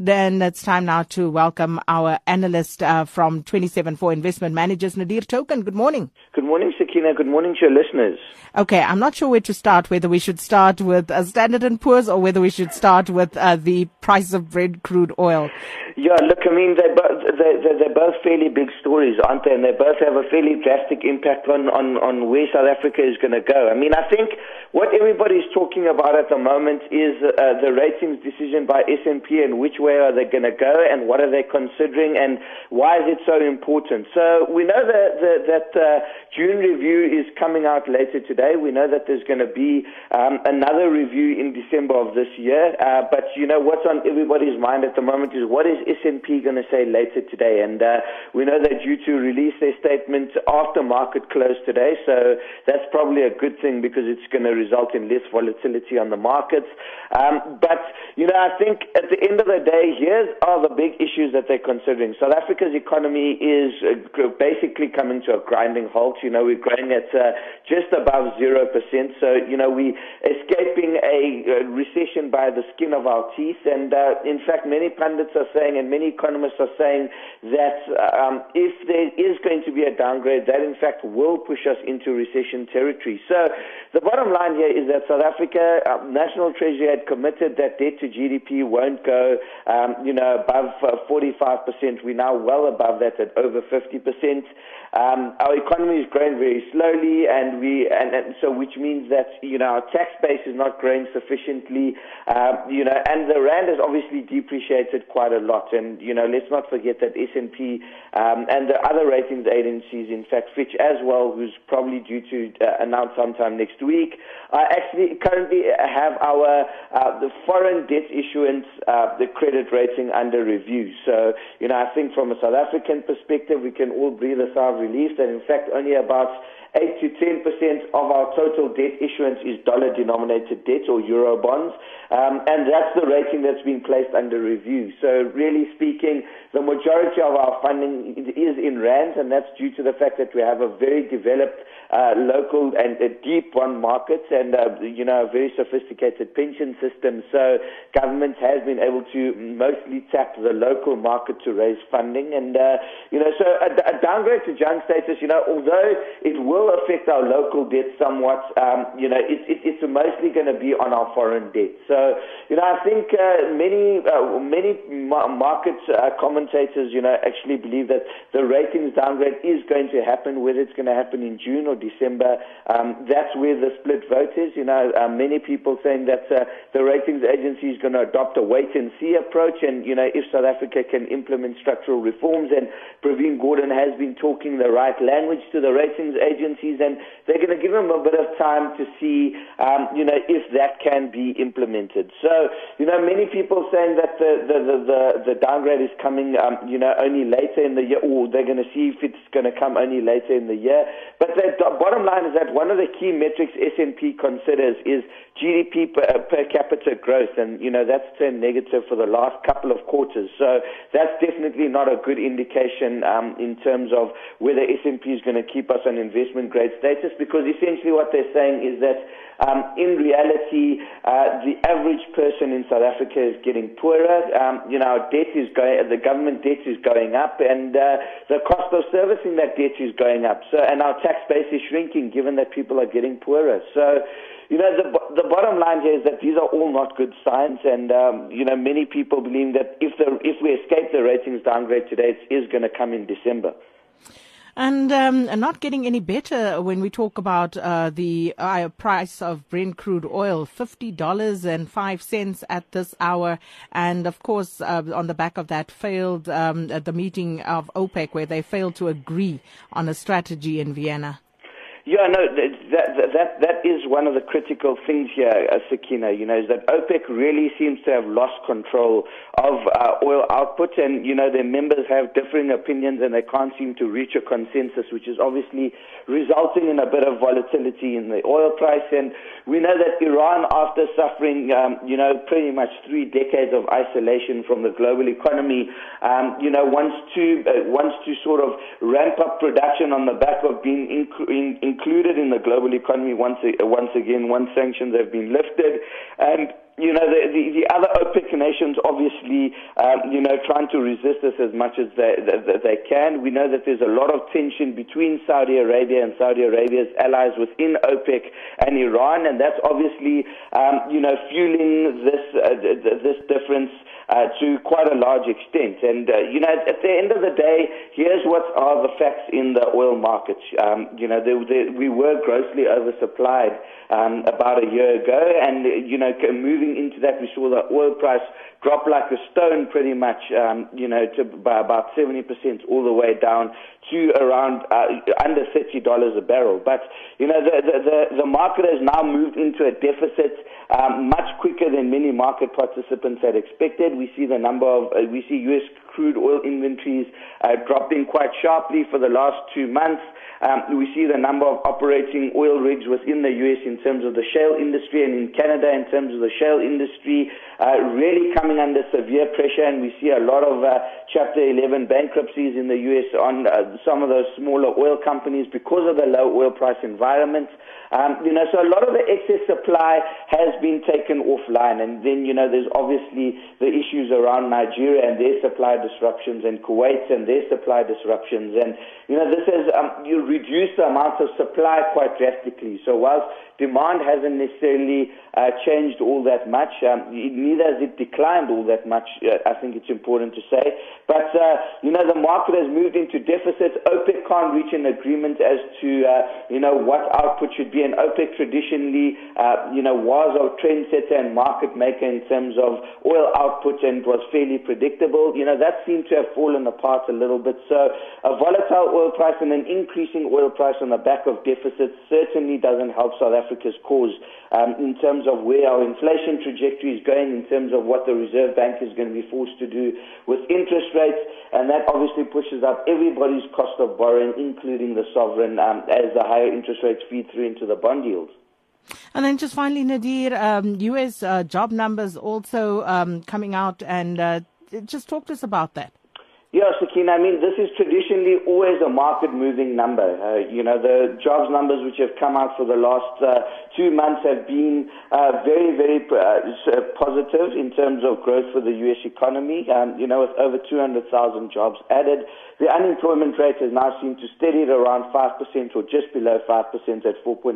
Then it's time now to welcome our analyst uh, from 27Four Investment Managers, Nadir Thokan. Good morning. Good morning, Sakina. Good morning to your listeners. Okay, I'm not sure where to start, whether we should start with uh, Standard & Poor's or whether we should start with uh, the price of Brent crude oil. Yeah, look, I mean, they're, both, they're, they're both fairly big stories, aren't they? And they both have a fairly drastic impact on, on, on where South Africa is going to go. I mean, I think what everybody's talking about at the moment is uh, the ratings decision by S&P and which way are they going to go and what are they considering and why is it so important. So we know that, that, that uh, June review is coming out later today. We know that there's going to be um, another review in December of this year. Uh, but, you know, what's on everybody's mind at the moment is what is S&P going to say later today? And uh, we know they're due to release their statement after market close today, so that's probably a good thing because it's going to result in less volatility on the markets. Um, but, you know, I think at the end of the day, here are the big issues that they're considering. South Africa's economy is uh, basically coming to a grinding halt. You know, we're growing at uh, just above 0%. So, you know, we're escaping a, a recession by the skin of our teeth. And, uh, in fact, many pundits are saying and many economists are saying that um, if there is going to be a downgrade, that in fact will push us into recession territory. So the bottom line here is that South Africa, uh, National Treasury had committed that debt to GDP won't go, um, you know, above uh, 45%. We're now well above that at over 50%. Um, our economy is growing very slowly, and we and, and, so which means that you know our tax base is not growing sufficiently. Uh, you know, and the rand has obviously depreciated quite a lot. And you know, let's not forget that S and P um, and the other ratings agencies, in fact Fitch as well, who's probably due to uh, announce sometime next week, uh, actually currently have our uh, the foreign debt issuance, uh, the credit rating under review. So you know, I think from a South African perspective, we can all breathe a sigh of relief that, in fact, only about 8 to 10 percent of our total debt issuance is dollar denominated debt or euro bonds, um, and that's the rating that's been placed under review. So, really speaking, the majority of our funding is in rands, and that's due to the fact that we have a very developed uh, local and uh, deep one markets and uh, you know a very sophisticated pension system. So, government has been able to mostly tap the local market to raise funding, and uh, you know, so a, a downgrade to junk status, you know, although it will affect our local debt somewhat. Um, you know, it, it, it's mostly going to be on our foreign debt. So, you know, I think uh, many uh, many market uh, commentators, you know, actually believe that the ratings downgrade is going to happen. Whether it's going to happen in June or December, um, that's where the split vote is. You know, uh, many people saying that uh, the ratings agency is going to adopt a wait and see approach, and you know, if South Africa can implement structural reforms, and Pravin Gordhan has been talking the right language to the ratings agencies, and they're going to give them a bit of time to see, um, you know, if that can be implemented. So, you know, many people saying that the the the, the, the downgrade is coming, um, you know, only later in the year, or they're going to see if it's going to come only later in the year. But the bottom line is that one of the key metrics S&P considers is GDP per, uh, per capita growth, and you know that's turned negative for the last couple of quarters. So that's definitely not a good indication um, in terms of whether S&P is going to keep us on investment grade status because essentially what they're saying is that um, in reality, uh, the average person in South Africa is getting poorer. Um, you know, debt is going, the government debt is going up, and uh, the cost of servicing that debt is going up. So, and our tax base is shrinking, given that people are getting poorer. So, you know, the the bottom line here is that these are all not good signs, and um, you know, many people believe that if the if we escape the ratings downgrade today, it is going to come in December. And um, not getting any better when we talk about uh, the uh, price of Brent crude oil, $50.05 at this hour. And of course, uh, on the back of that, failed um, at the meeting of OPEC where they failed to agree on a strategy in Vienna. Yeah, no, that, that, that is one of the critical things here, uh, Sakina, you know, is that OPEC really seems to have lost control of uh, oil output and, you know, their members have differing opinions and they can't seem to reach a consensus, which is obviously resulting in a bit of volatility in the oil price. And we know that Iran, after suffering, um, you know, pretty much three decades of isolation from the global economy, um, you know, wants to, uh, wants to sort of ramp up production on the back of being in, in, in included in the global economy once once again once sanctions have been lifted, and you know, the, the, the, other OPEC nations obviously, um, you know, trying to resist this as much as they, that they can. We know that there's a lot of tension between Saudi Arabia and Saudi Arabia's allies within OPEC and Iran, and that's obviously, um, you know, fueling this, uh, this difference uh, to quite a large extent. And, uh, you know, at the end of the day, here's what are the facts in the oil markets. Um, you know, they, they, we were grossly oversupplied um, about a year ago, and, you know, moving into that, we saw the oil price drop like a stone pretty much, um, you know, to by about 70% all the way down to around uh, under $30 a barrel. But, you know, the, the, the, the market has now moved into a deficit um, much quicker than many market participants had expected. We see the number of, uh, we see U.S. crude oil inventories uh, dropping quite sharply for the last two months. Um, we see the number of operating oil rigs within the U.S. in terms of the shale industry and in Canada in terms of the shale industry uh, really coming under severe pressure. And we see a lot of uh, Chapter 11 bankruptcies in the U.S. on uh, some of those smaller oil companies because of the low oil price environment. Um, you know, so a lot of the excess supply has been taken offline. And then, you know, there's obviously the issues around Nigeria and their supply disruptions and Kuwait and their supply disruptions. And, you know, this has um, you reduced the amount of supply quite drastically. So whilst demand hasn't necessarily uh, changed all that much, um, neither has it declined all that much, uh, I think it's important to say. But, uh, you know, the market has moved into deficits. OPEC can't reach an agreement as to, uh, you know, what output should be. And OPEC traditionally, uh, you know, was a trendsetter and market maker in terms of oil output and was fairly predictable. You know, that seemed to have fallen apart a little bit. So a volatile oil price and an increasing oil price on the back of deficits certainly doesn't help South Africa's cause um, in terms of where our inflation trajectory is going, in terms of what the Reserve Bank is going to be forced to do with interest rates, and that obviously pushes up everybody's cost of borrowing, including the sovereign, um, as the higher interest rates feed through into the bond yields. And then just finally, Nadir, um, U.S. Uh, job numbers also um, coming out, and uh, just talk to us about that. Yeah, Sakina, I mean, this is traditionally always a market moving number. Uh, you know, the jobs numbers which have come out for the last uh, two months have been uh, very, very uh, positive in terms of growth for the U.S. economy. Um, you know, with over 200,000 jobs added. The unemployment rate has now seemed to steady at around 5% or just below 5% at 4.9%.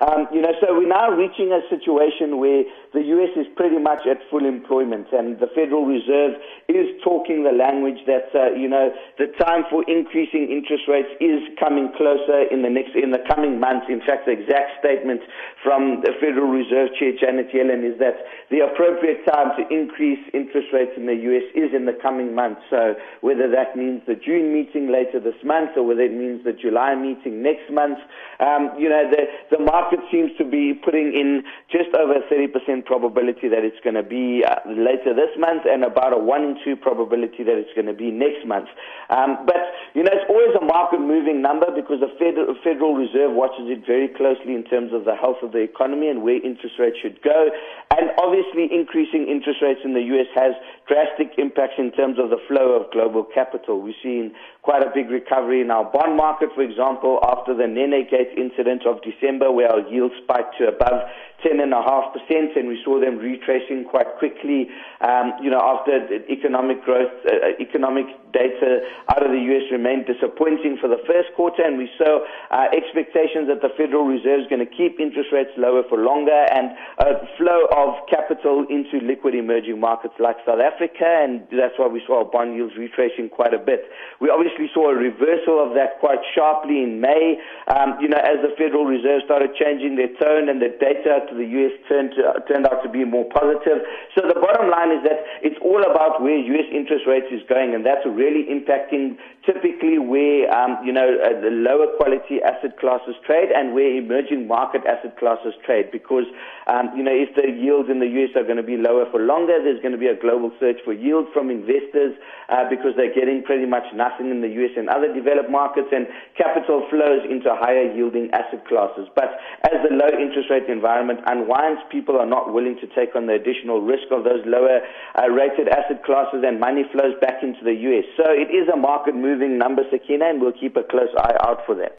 Um, you know, so we're now reaching a situation where the U.S. is pretty much at full employment, and the Federal Reserve is talking the language that uh, you know the time for increasing interest rates is coming closer in the next in the coming months. In fact, the exact statement from the Federal Reserve Chair Janet Yellen is that the appropriate time to increase interest rates in the U.S. is in the coming months. So whether that means the June meeting later this month or whether it means the July meeting next month, um, you know, the the market seems to be putting in just over 30% probability that it's going to be uh, later this month and about a 1 in 2 probability that it's going to be next month. Um, but, you know, it's always market moving number because the Federal, Reserve watches it very closely in terms of the health of the economy and where interest rates should go. And obviously, increasing interest rates in the U.S. has drastic impacts in terms of the flow of global capital. We've seen quite a big recovery in our bond market, for example, after the Nenegate incident of December, where our yield spiked to above 10.5%, and we saw them retracing quite quickly, um, you know, after economic growth, uh, economic data out of the U.S. remained disappointing for the first quarter, and we saw uh, expectations that the Federal Reserve is going to keep interest rates lower for longer and a flow of capital into liquid emerging markets like South Africa, and that's why we saw bond yields retracing quite a bit. We obviously saw a reversal of that quite sharply in May, um, you know, as the Federal Reserve started changing their tone and the data to the U.S. turned, to, uh, turned out to be more positive. So the bottom line is that it's all about where U.S. interest rates is going, and that's really impacting typically where, um, you know, uh, the lower quality asset classes trade and where emerging market asset classes trade. Because, um, you know, if the yields in the U.S. are going to be lower for longer, there's going to be a global search for yield from investors uh, because they're getting pretty much nothing in the U.S. and other developed markets, and capital flows into higher yielding asset classes. But as the low interest rate environment unwinds, people are not willing to take on the additional risk of those lower uh, rated asset classes and money flows back into the US. So it is a market moving number, Sakina, and we'll keep a close eye out for that.